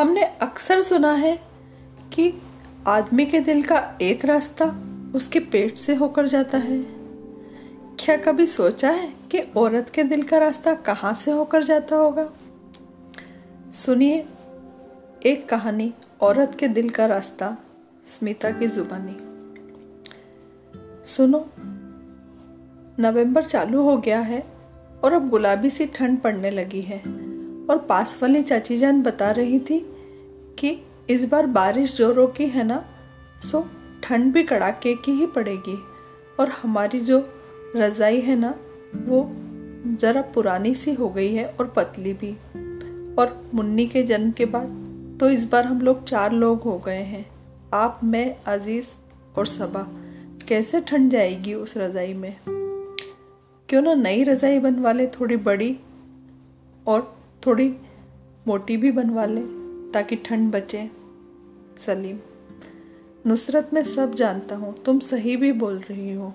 हमने अक्सर सुना है कि आदमी के दिल का एक रास्ता उसके पेट से होकर जाता है। क्या कभी सोचा है कि औरत के दिल का रास्ता कहाँ से होकर जाता होगा? सुनिए एक कहानी औरत के दिल का रास्ता, स्मिता की जुबानी। सुनो, नवंबर चालू हो गया है और अब गुलाबी सी ठंड पड़ने लगी है। और पास वाली चाची जान बता रही थी कि इस बार बारिश जोरों की है ना, सो ठंड भी कड़ाके की ही पड़ेगी। और हमारी जो रज़ाई है ना, वो ज़रा पुरानी सी हो गई है और पतली भी। और मुन्नी के जन्म के बाद तो इस बार हम लोग चार लोग हो गए हैं। आप, मैं, अज़ीज़ और सबा। कैसे ठंड जाएगी उस रज़ाई में? क्यों ना नई रज़ाई बनवा ले थोड़ी बड़ी और थोड़ी मोटी भी बनवा ले ताकि ठंड बचे। सलीम, नुसरत मैं सब जानता हूँ, तुम सही भी बोल रही हो,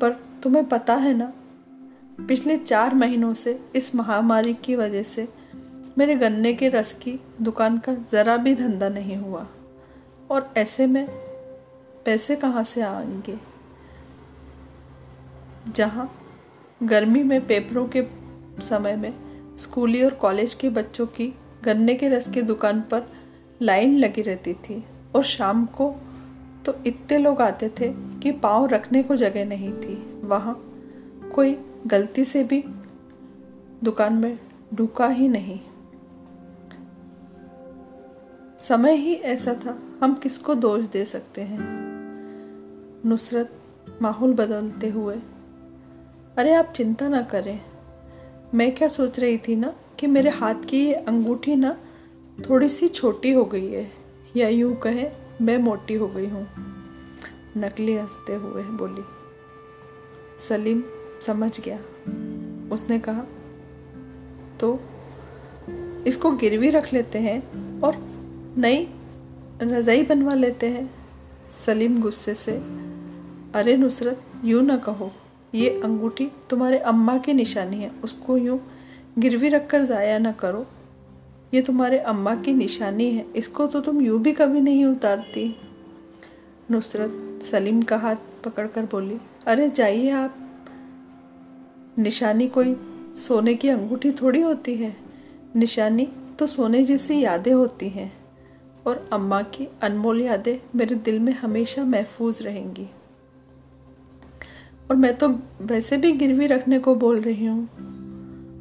पर तुम्हें पता है ना, पिछले चार महीनों से इस महामारी की वजह से मेरे गन्ने के रस की दुकान का ज़रा भी धंधा नहीं हुआ, और ऐसे में पैसे कहाँ से आएँगे? जहाँ गर्मी में पेपरों के समय में स्कूली और कॉलेज के बच्चों की गन्ने के रस की दुकान पर लाइन लगी रहती थी और शाम को तो इतने लोग आते थे कि पाँव रखने को जगह नहीं थी। वहाँ कोई गलती से भी दुकान में ढुका ही नहीं। समय ही ऐसा था, हम किसको दोष दे सकते हैं? नुसरत माहौल बदलते हुए, अरे आप चिंता ना करें मैं क्या सोच रही थी ना कि मेरे हाथ की ये अंगूठी ना थोड़ी सी छोटी हो गई है, या यूँ कहे, मैं मोटी हो गई हूँ। नकली हँसते हुए बोली। सलीम समझ गया। उसने कहा तो इसको गिरवी रख लेते हैं और नई रजाई बनवा लेते हैं? सलीम गुस्से से, अरे नुसरत, यूँ ना कहो। ये अंगूठी तुम्हारे अम्मा की निशानी है। उसको यूँ गिरवी रखकर ज़ाया ना करो। ये तुम्हारे अम्मा की निशानी है। इसको तो तुम यूँ भी कभी नहीं उतारती। नुसरत सलीम का हाथ पकड़कर बोली, अरे जाइए आप। निशानी कोई सोने की अंगूठी थोड़ी होती है। निशानी तो सोने जैसी यादें होती हैं। और अम्मा की अनमोल यादें मेरे दिल में हमेशा महफूज रहेंगी। और मैं तो वैसे भी गिरवी रखने को बोल रही हूँ।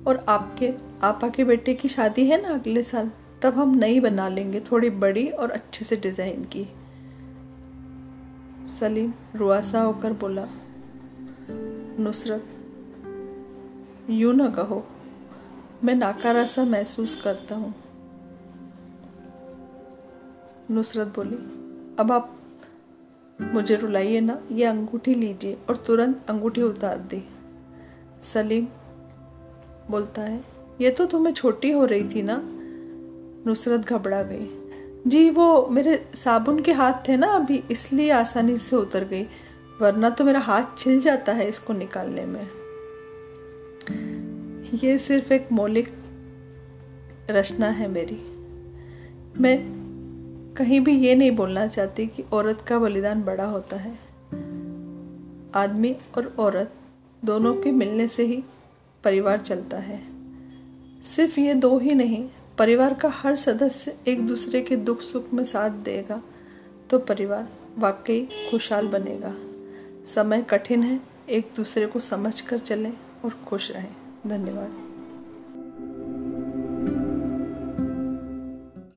और आपके, आपा के बेटे की शादी है ना अगले साल? तब हम नई बना लेंगे थोड़ी बड़ी और अच्छे से डिज़ाइन की। सलीम रुआसा होकर बोला, नुसरत, यूँ ना कहो, मैं नाकारा सा महसूस करता हूँ। नुसरत बोली, अब आप मुझे रुलाइए ना, ये अंगूठी लीजिए और तुरंत अंगूठी उतार दी। सलीम बोलता है, ये तो तुम्हें छोटी हो रही थी ना? नुसरत घबरा गई। जी, वो मेरे साबुन के हाथ थे ना अभी, इसलिए आसानी से उतर गई, वरना तो मेरा हाथ छिल जाता है इसको निकालने में। ये सिर्फ़ एक मौलिक रचना है मेरी। मैं कहीं भी ये नहीं बोलना चाहती कि औरत का बलिदान बड़ा होता है। आदमी और औरत दोनों के मिलने से ही परिवार चलता है। सिर्फ़ ये दो ही नहीं, परिवार का हर सदस्य एक दूसरे के दुख सुख में साथ देगा तो परिवार वाकई खुशहाल बनेगा। समय कठिन है, एक दूसरे को समझ कर चलें और खुश रहें। धन्यवाद।